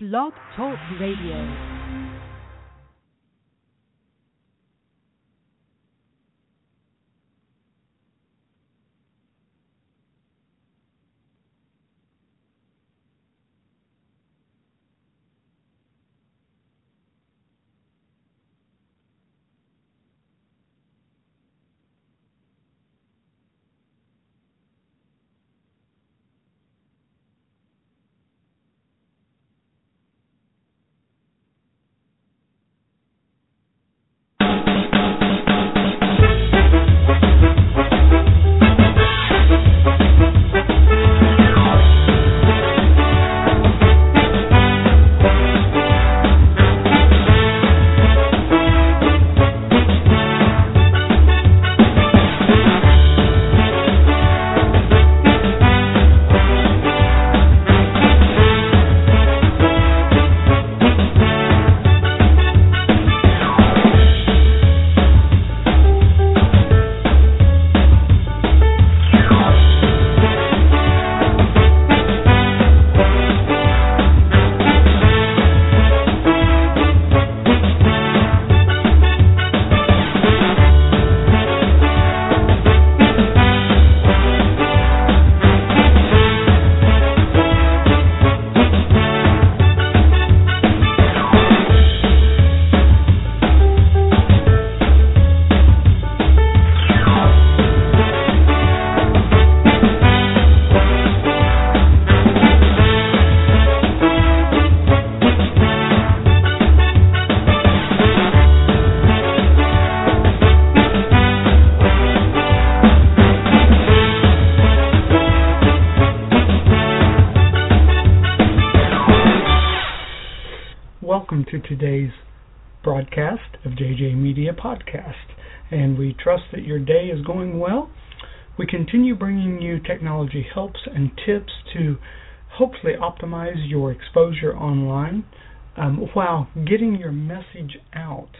Blog Talk Radio. Welcome to today's broadcast of JJ Media Podcast. And we trust that your day is going well. We continue bringing you technology helps and tips to hopefully optimize your exposure online um, while getting your message out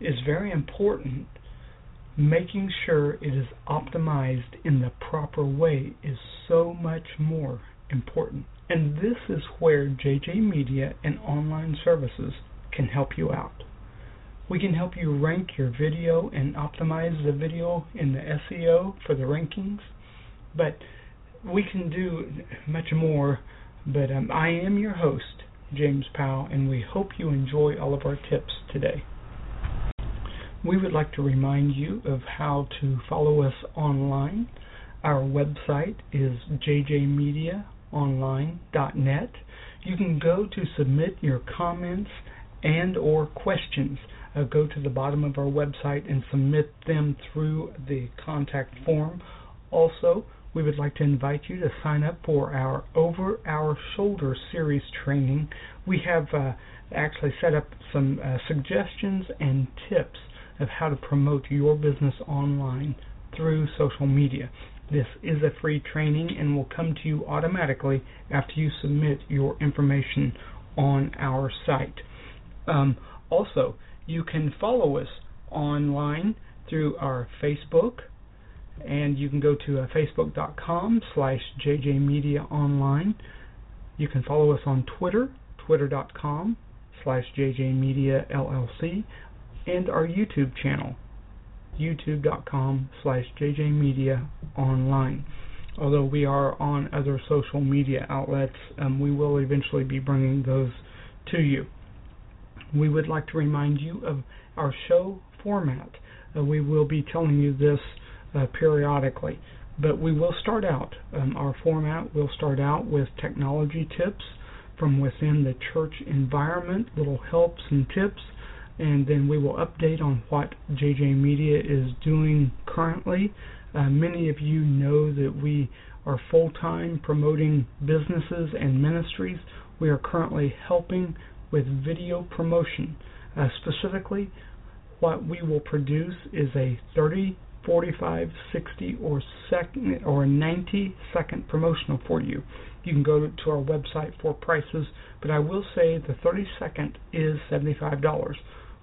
is very important. Making sure it is optimized in the proper way is so much more important. And this is where JJ Media and online services can help you out. We can help you rank your video and optimize the video in the SEO for the rankings, but we can do much more. But um, I am your host, James Powell, and we hope you enjoy all of our tips today. We would like to remind you of how to follow us online. Our website is jjmedia online.net. You can go to submit your comments and or questions. Uh, go to the bottom of our website and submit them through the contact form. Also, we would like to invite you to sign up for our Over Our Shoulder series training. We have uh, actually set up some uh, suggestions and tips of how to promote your business online through social media. This is a free training and will come to you automatically after you submit your information on our site. Um, also, you can follow us online through our Facebook, and you can go to uh, facebook.com slash jjmediaonline. You can follow us on Twitter, twitter.com slash jjmediallc, and our YouTube channel, youtube.com slash jjmediaonline. Although we are on other social media outlets, um, we will eventually be bringing those to you. We would like to remind you of our show format. Uh, we will be telling you this uh, periodically, but we will start out. Um, our format will start out with technology tips from within the church environment, little helps and tips and then we will update on what JJ Media is doing currently. Uh, many of you know that we are full time promoting businesses and ministries. We are currently helping with video promotion. Uh, specifically, what we will produce is a 30, 45, 60, or second or 90 second promotional for you. You can go to our website for prices, but I will say the 30 second is $75.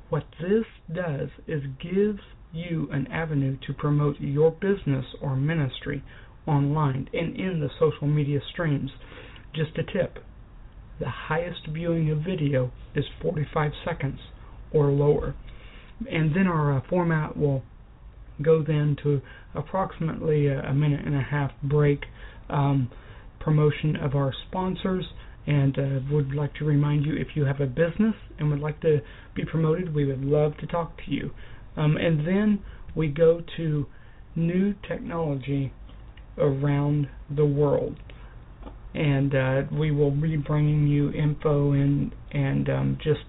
What this does is gives you an avenue to promote your business or ministry online and in the social media streams. Just a tip the highest viewing of video is 45 seconds or lower. And then our uh, format will go then to approximately a, a, minute and a half break um, promotion of our sponsors and uh, would like to remind you if you have a business and would like to be promoted, we would love to talk to you. Um, and then we go to new technology around the world. And uh, we will be bringing you info and and um, just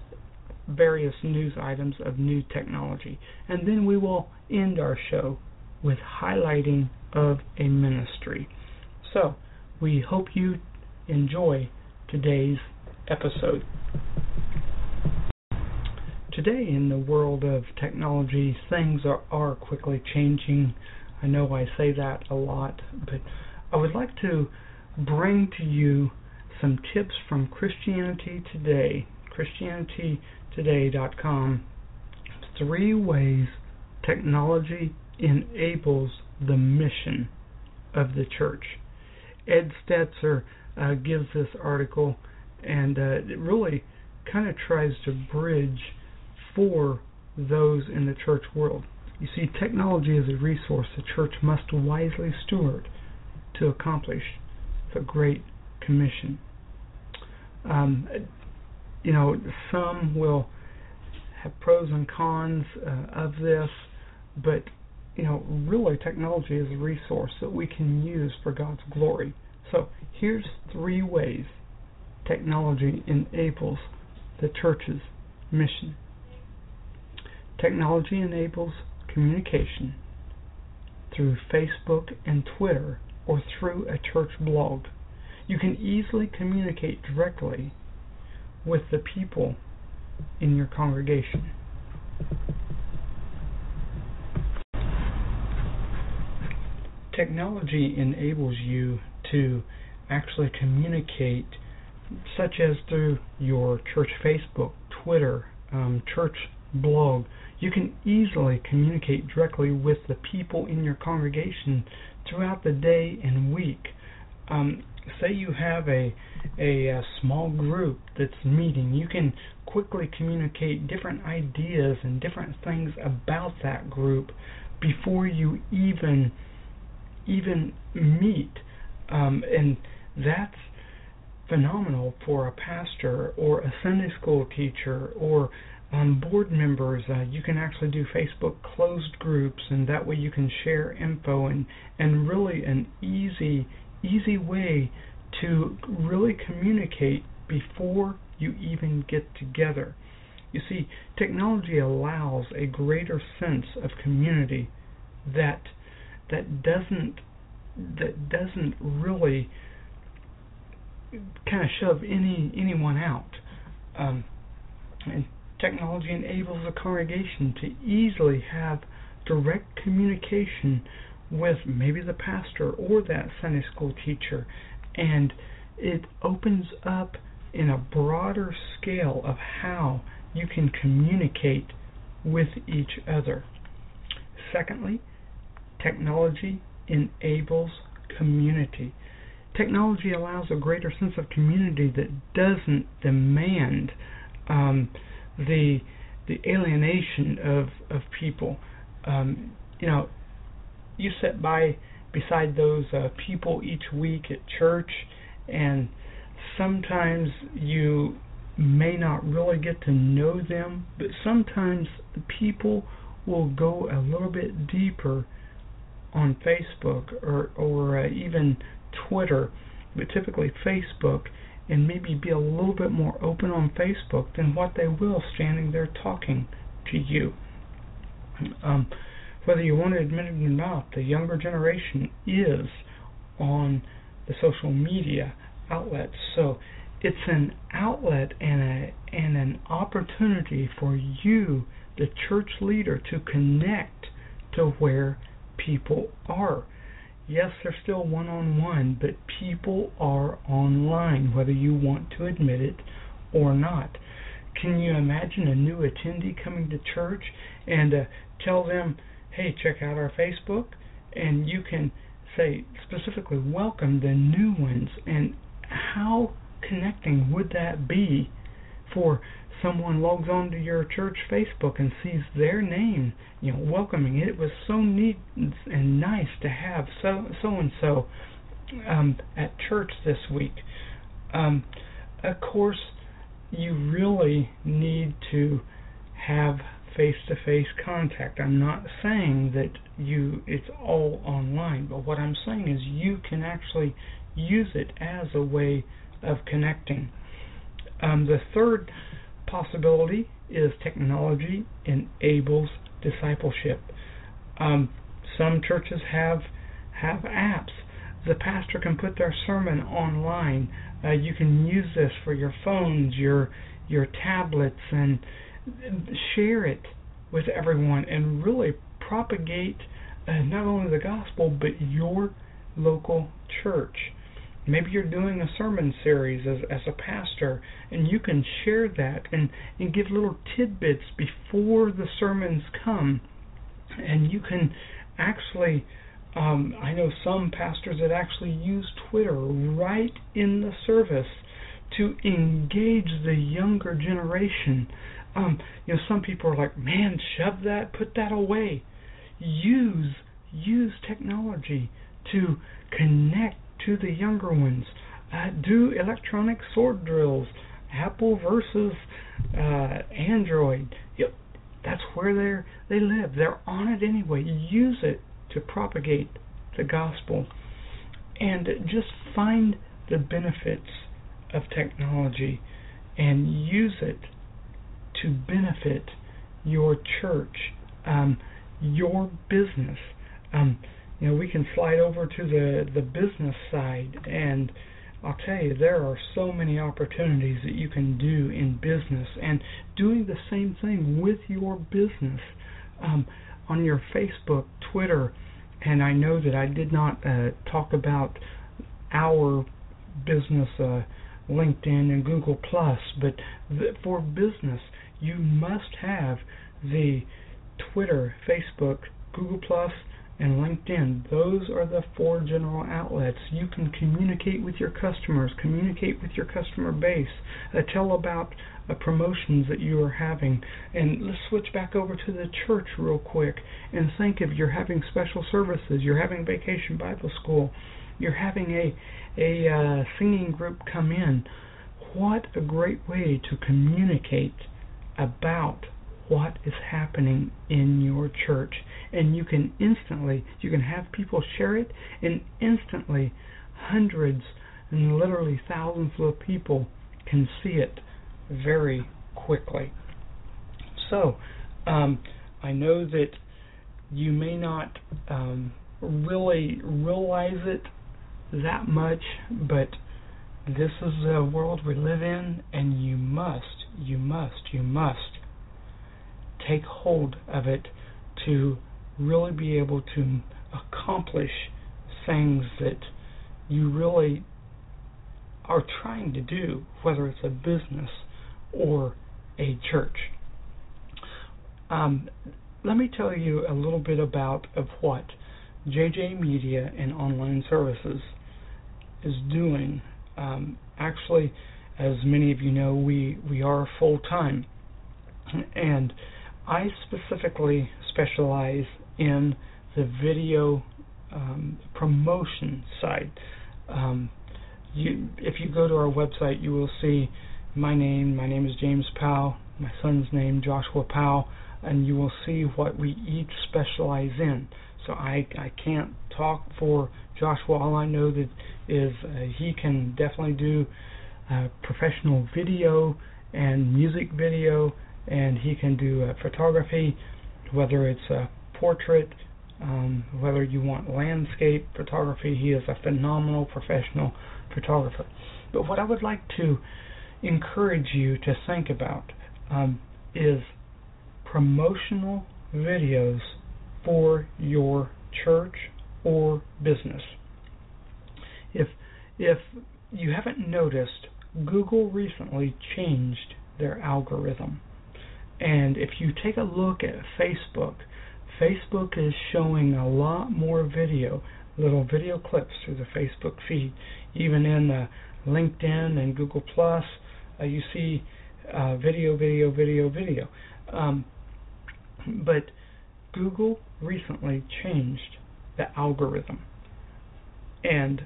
various news items of new technology. And then we will end our show with highlighting of a ministry. So, we hope you enjoy today's episode. Today, in the world of technology, things are, are quickly changing. I know I say that a lot, but I would like to bring to you some tips from Christianity Today, ChristianityToday.com. Three ways technology enables the mission of the church. Ed Stetzer uh, gives this article, and uh, it really kind of tries to bridge for those in the church world. You see, technology is a resource the church must wisely steward to accomplish the Great Commission. Um, you know, some will have pros and cons uh, of this, but you know, really technology is a resource that we can use for God's glory. So here's three ways technology enables the church's mission. Technology enables communication through Facebook and Twitter or through a church blog. You can easily communicate directly with the people in your congregation. Technology enables you to actually communicate, such as through your church Facebook, Twitter, um, church blog. You can easily communicate directly with the people in your congregation throughout the day and week. Um, say you have a, a, a small group that's meeting, you can quickly communicate different ideas and different things about that group before you even even meet. Um, and that's phenomenal for a pastor or a Sunday school teacher or um, board members. Uh, you can actually do Facebook closed groups, and that way you can share info and and really an easy easy way to really communicate before you even get together. You see, technology allows a greater sense of community that that doesn't that doesn't really kind of shove any anyone out. Um, and technology enables a congregation to easily have direct communication with maybe the pastor or that Sunday school teacher, and it opens up in a broader scale of how you can communicate with each other. Secondly, technology enables community. Technology allows a greater sense of community that doesn't demand um, the the alienation of of people. Um, you know, you sit by beside those uh, people each week at church, and sometimes you may not really get to know them, but sometimes the people will go a little bit deeper on Facebook or or uh, even Twitter, but typically Facebook, and maybe be a little bit more open on Facebook than what they will standing there talking to you. Um, whether you want to admit it or not, the younger generation is on the social media outlets. So it's an outlet and a and an opportunity for you, the church leader, to connect to where people are. Yes, they're still one on one, but people are online, whether you want to admit it or not. Can you imagine a new attendee coming to church and uh, tell them, hey, check out our Facebook? And you can say specifically, welcome the new ones. And how connecting would that be for someone logs onto your church Facebook and sees their name, you know, welcoming it was so neat and nice to have so so and so um, at church this week. Um, of course, you really need to have face-to-face contact. I'm not saying that you it's all online, but what I'm saying is you can actually use it as a way of connecting. Um, the third possibility is technology enables discipleship. Um, some churches have have apps. The pastor can put their sermon online. Uh, you can use this for your phones, your your tablets, and share it with everyone, and really propagate uh, not only the gospel but your local church. Maybe you're doing a sermon series as, as a pastor, and you can share that and, and give little tidbits before the sermons come. And you can actually, um, I know some pastors that actually use Twitter right in the service to engage the younger generation. Um, you know, some people are like, man, shove that, put that away. Use use technology to connect to the younger ones. Uh, do electronic sword drills, Apple versus uh, Android. Yep, that's where they they live. They're on it anyway. Use it to propagate the gospel, and just find the benefits of technology and use it to benefit your church, um, your business. Um, you know, we can slide over to the the business side, and I'll tell you, there are so many opportunities that you can do in business, and doing the same thing with your business um, on your Facebook, Twitter, and I know that I did not uh, talk about our business, uh, LinkedIn and Google Plus, but th- for business, you must have the Twitter, Facebook, Google Plus and LinkedIn. Those are the four general outlets. You can communicate with your customers, communicate with your customer base, uh, tell about uh, promotions that you are having. And let's switch back over to the church real quick and think if you're having special services, you're having vacation Bible school, you're having a a uh, singing group come in. What a great way to communicate about what is happening in your church. And you can instantly you can have people share it and instantly hundreds and literally thousands of people can see it very quickly. So um, I know that you may not um, really realize it that much but this is the world we live in and you must you must you must take hold of it to really be able to accomplish things that you really are trying to do, whether it's a business or a church. Um, let me tell you a little bit about of what JJ Media and Online Services is doing. Um, actually, as many of you know, we we are full time, and I specifically specialize in the video um, promotion side. Um, you, if you go to our website, you will see my name. My name is James Powell. My son's name, Joshua Powell, and you will see what we each specialize in. So I I can't talk for Joshua. All I know that is uh, he can definitely do uh, professional video and music video and he can do uh, photography, whether it's a portrait, um, whether you want landscape photography. He is a phenomenal professional photographer. But what I would like to encourage you to think about um, is promotional videos for your church or business. If if you haven't noticed, Google recently changed their algorithm. And if you take a look at Facebook, Facebook is showing a lot more video, little video clips through the Facebook feed. Even in the LinkedIn and Google Plus, uh, you see uh, video, video, video, video. Um, but Google recently changed the algorithm, and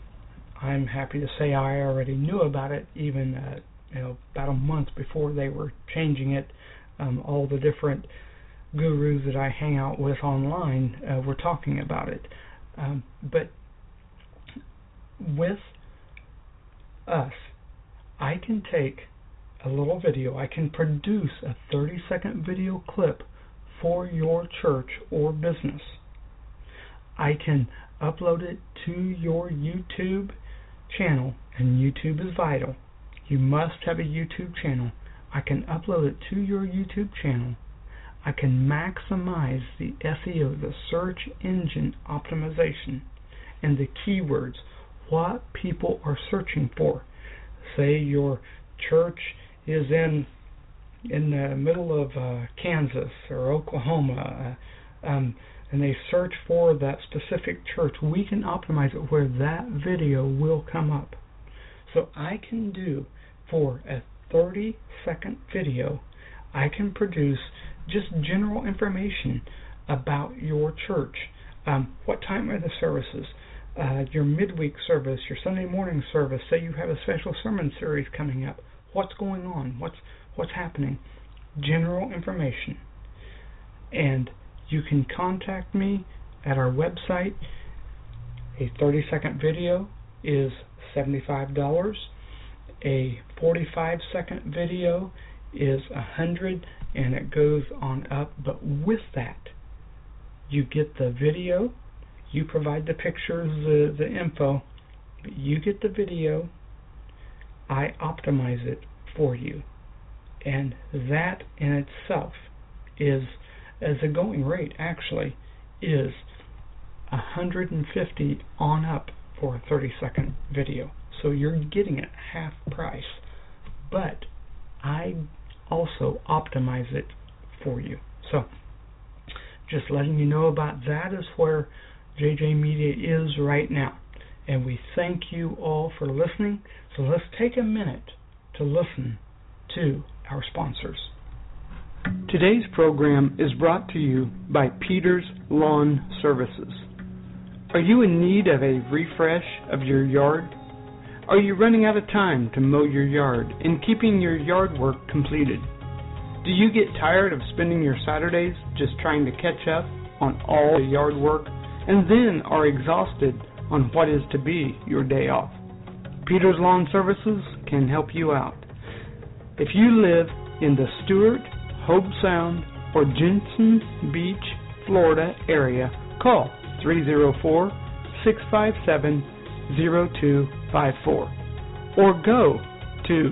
I'm happy to say I already knew about it even uh, you know about a month before they were changing it. Um, all the different gurus that I hang out with online uh, were talking about it. Um, but with us, I can take a little video, I can produce a 30 second video clip for your church or business. I can upload it to your YouTube channel, and YouTube is vital. You must have a YouTube channel. I can upload it to your YouTube channel. I can maximize the SEO, the search engine optimization, and the keywords, what people are searching for. Say your church is in in the middle of uh, Kansas or Oklahoma, uh, um, and they search for that specific church, we can optimize it where that video will come up. So I can do for a 30 second video, I can produce just general information about your church. Um, what time are the services? Uh, your midweek service, your Sunday morning service. Say you have a special sermon series coming up. What's going on? What's what's happening? General information. And you can contact me at our website. A 30 second video is $75. A 45 second video is 100 and it goes on up. But with that, you get the video, you provide the pictures, the, the info, you get the video, I optimize it for you. And that in itself is, as a going rate actually, is 150 on up for a 30 second video. So you're getting it half price. But I also optimize it for you. So, just letting you know about that is where JJ Media is right now. And we thank you all for listening. So let's take a minute to listen to our sponsors. Today's program is brought to you by Peters Lawn Services. Are you in need of a refresh of your yard? Are you running out of time to mow your yard and keeping your yard work completed? Do you get tired of spending your Saturdays just trying to catch up on all the yard work and then are exhausted on what is to be your day off? Peters Lawn Services can help you out. If you live in the Stuart, Hobe Sound, or Jensen Beach, Florida area, call 304 657 0254 or go to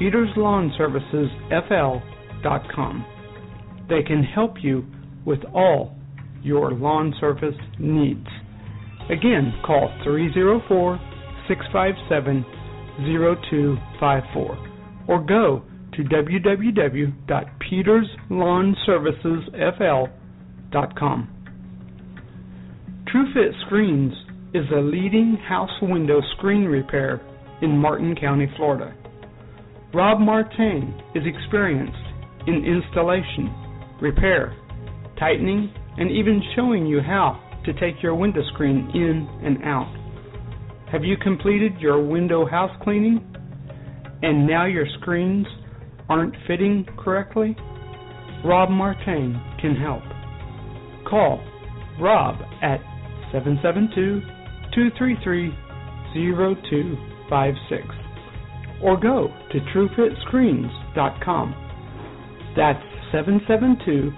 peterslawnservicesfl.com. They can help you with all your lawn service needs. Again, call 304 657 0254 or go to www.peterslawnservicesfl.com. TruFit Screens is a leading house window screen repair in Martin County, Florida. Rob Martin is experienced in installation, repair, tightening, and even showing you how to take your window screen in and out. Have you completed your window house cleaning and now your screens aren't fitting correctly? Rob Martin can help. Call Rob at 772 233 0256 or go to trufitscreens.com. That's 772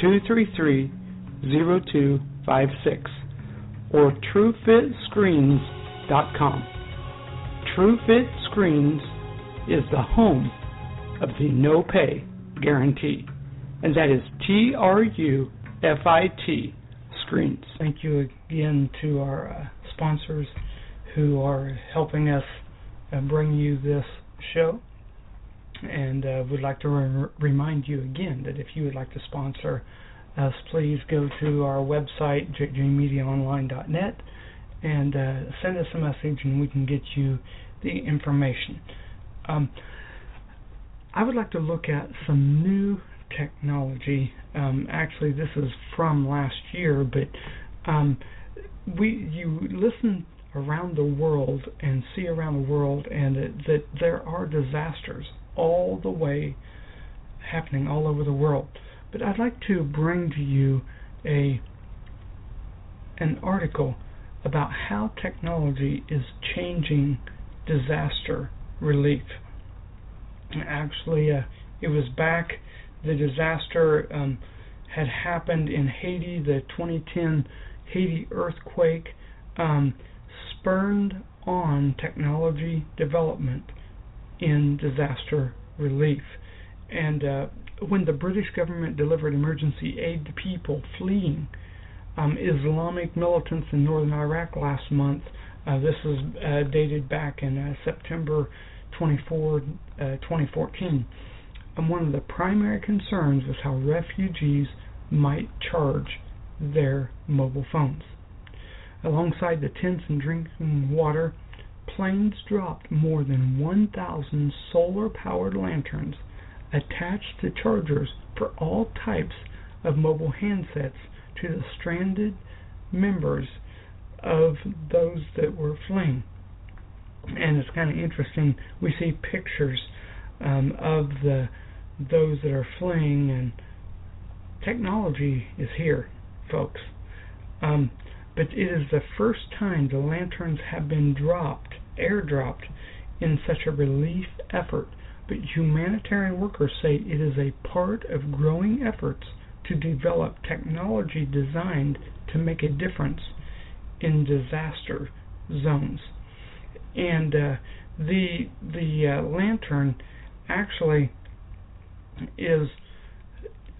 233 0256 or trufitscreens.com. TruFit Screens is the home of the no pay guarantee, and that is T R U F I T screens. Thank you again to our uh, sponsors who are helping us uh, bring you this show. And uh, would like to re- remind you again that if you would like to sponsor us, please go to our website, jjmediaonline.net, and uh, send us a message, and we can get you the information. Um, I would like to look at some new technology. Um, actually, this is from last year, but um, we you listen around the world and see around the world, and it, that there are disasters all the way happening all over the world. But I'd like to bring to you a an article about how technology is changing disaster relief. Actually, uh, it was back the disaster um, had happened in Haiti, the 2010 Haiti earthquake um, spurred on technology development in disaster relief. And uh, when the British government delivered emergency aid to people fleeing um, Islamic militants in northern Iraq last month, uh, this is uh, dated back in uh, September 24, uh, 2014. And one of the primary concerns was how refugees might charge their mobile phones. Alongside the tents and drinking water, planes dropped more than 1,000 solar powered lanterns attached to chargers for all types of mobile handsets to the stranded members of those that were fleeing. And it's kind of interesting. We see pictures um, of the those that are fleeing, and technology is here, folks. Um, but it is the first time the lanterns have been dropped, airdropped, in such a relief effort. But humanitarian workers say it is a part of growing efforts to develop technology designed to make a difference in disaster zones. And uh, the the uh, lantern actually is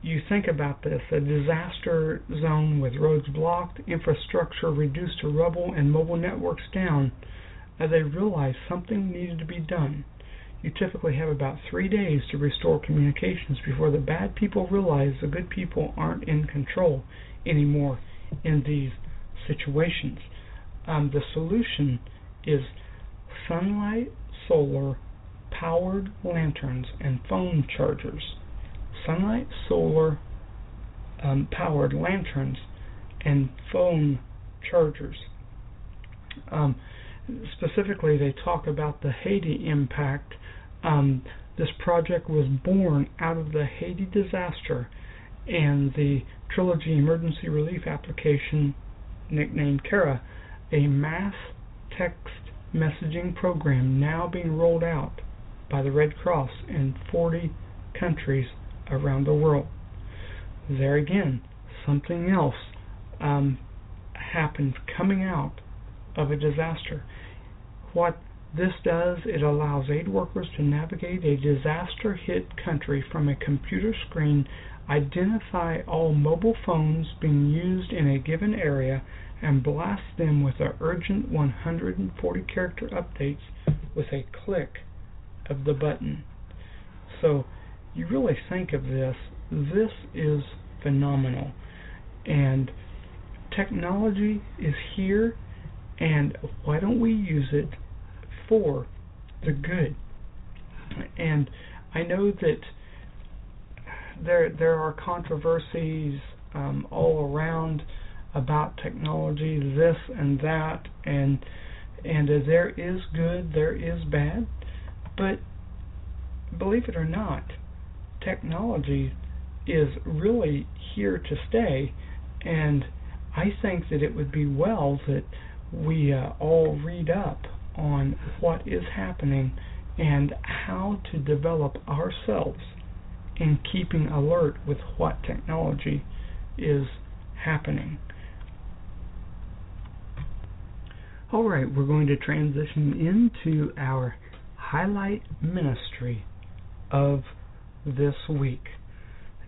you think about this a disaster zone with roads blocked, infrastructure reduced to rubble, and mobile networks down, uh, they realized something needed to be done. You typically have about three days to restore communications before the bad people realize the good people aren't in control anymore in these situations. Um, the solution is sunlight solar powered lanterns and phone chargers sunlight solar um, powered lanterns and phone chargers. Um, specifically, they talk about the Haiti impact. Um, this project was born out of the Haiti disaster and the Trilogy Emergency Relief Application, nicknamed TERA, a mass text messaging program now being rolled out by the Red Cross in 40 countries around the world. There again, something else um, happens coming out of a disaster. What this does, it allows aid workers to navigate a disaster hit country from a computer screen, identify all mobile phones being used in a given area, and blast them with the urgent 140 character updates with a click of the button. So you really think of this, this is phenomenal. And technology is here, and why don't we use it for the good? And I know that there there are controversies um, all around about technology, this and that, and and uh, there is good, there is bad, but believe it or not, technology is really here to stay, and I think that it would be well that we uh, all read up on what is happening and how to develop ourselves in keeping alert with what technology is happening. Alright, we're going to transition into our highlight ministry of this week.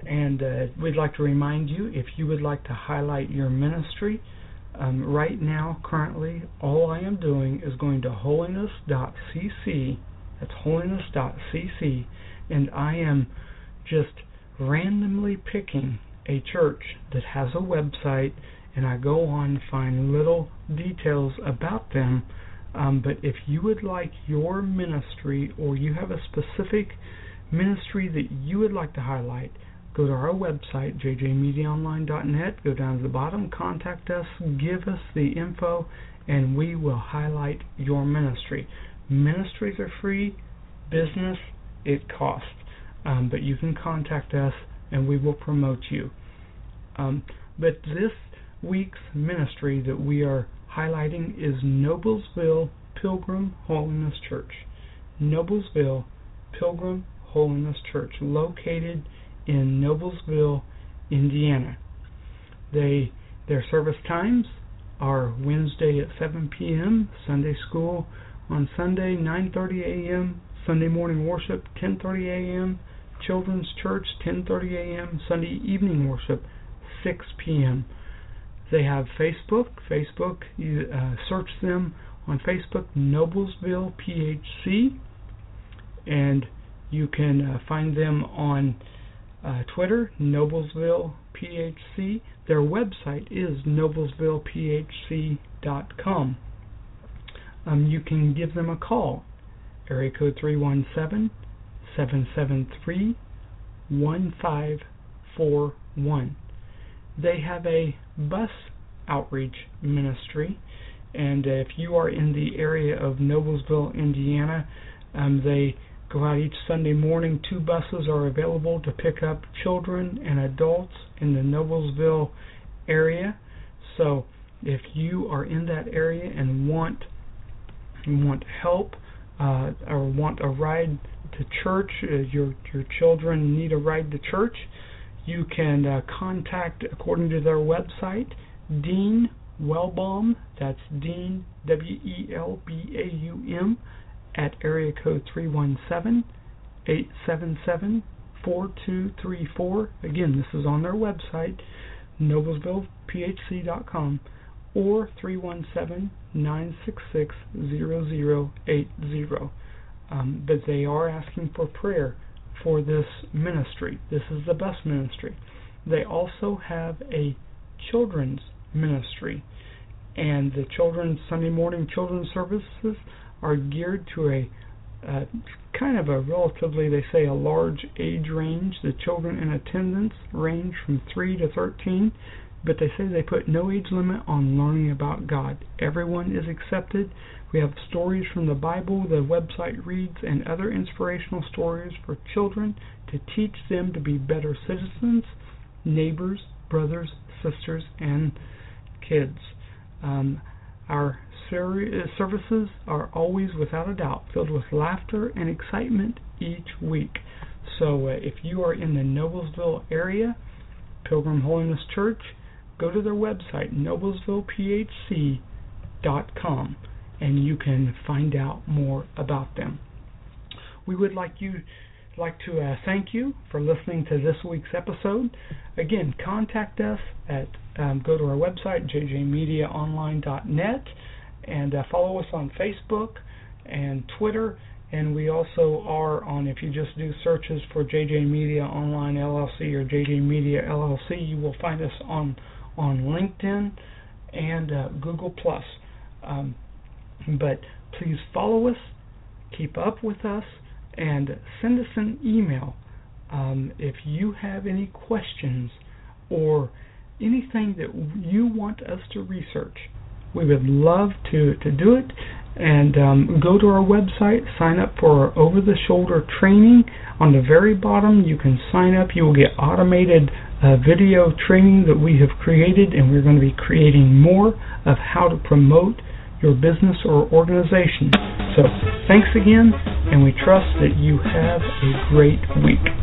And uh, we'd like to remind you if you would like to highlight your ministry, um, right now, currently, all I am doing is going to holiness.cc. That's holiness.cc, and I am just randomly picking a church that has a website, and I go on and find little details about them Um, but if you would like your ministry or you have a specific ministry that you would like to highlight, go to our website, jjmediaonline.net, go down to the bottom, contact us, give us the info, and we will highlight your ministry. Ministries are free, business, it costs. Um, but you can contact us and we will promote you. Um, but this week's ministry that we are highlighting is Noblesville Pilgrim Holiness Church. Noblesville Pilgrim Holiness Church, located in Noblesville, Indiana. They their service times are Wednesday at 7 p.m., Sunday school on Sunday 9:30 a.m., Sunday morning worship 10:30 a.m., children's church 10:30 a.m., Sunday evening worship 6 p.m. They have Facebook. Facebook, you uh, search them on Facebook, Noblesville PHC, and you can uh, find them on uh, Twitter, Noblesville PHC. Their website is noblesvillephc.com. Um, you can give them a call, area code 317 773 1541. They have a bus outreach ministry, and if you are in the area of Noblesville, Indiana, um, they go out each Sunday morning. Two buses are available to pick up children and adults in the Noblesville area. So if you are in that area and want want help uh, or want a ride to church, uh, your your children need a ride to church, you can uh, contact, according to their website, Dean Welbaum. That's Dean W E L B A U M at area code 317 877 4234. Again, this is on their website, noblesvillephc.com, or 317 966 0080. Um, but they are asking for prayer for this ministry. This is the bus ministry. They also have a children's ministry, and the children's Sunday morning children's services are geared to a kind of a relatively, they say, a large age range. The children in attendance range from 3 to 13, but they say they put no age limit on learning about God. Everyone is accepted. We have stories from the Bible, the website reads, and other inspirational stories for children to teach them to be better citizens, neighbors, brothers, sisters, and kids. Um, our services are always, without a doubt, filled with laughter and excitement each week. So uh, if you are in the Noblesville area, Pilgrim Holiness Church, go to their website, noblesvillephc.com, and you can find out more about them. We would like you like to uh, thank you for listening to this week's episode. Again, contact us at um, go to our website jjmediaonline.net and uh, follow us on Facebook and Twitter. And we also are on, if you just do searches for JJ Media Online LLC or JJ Media LLC, you will find us on on LinkedIn and uh, Google Plus. Um, but please follow us, keep up with us, and send us an email um, if you have any questions or anything that you want us to research. We would love to, to do it. And um, go to our website, sign up for our over the shoulder training. On the very bottom, you can sign up. You will get automated uh, video training that we have created, and we're going to be creating more of how to promote your business or organization. So, thanks again, and we trust that you have a great week.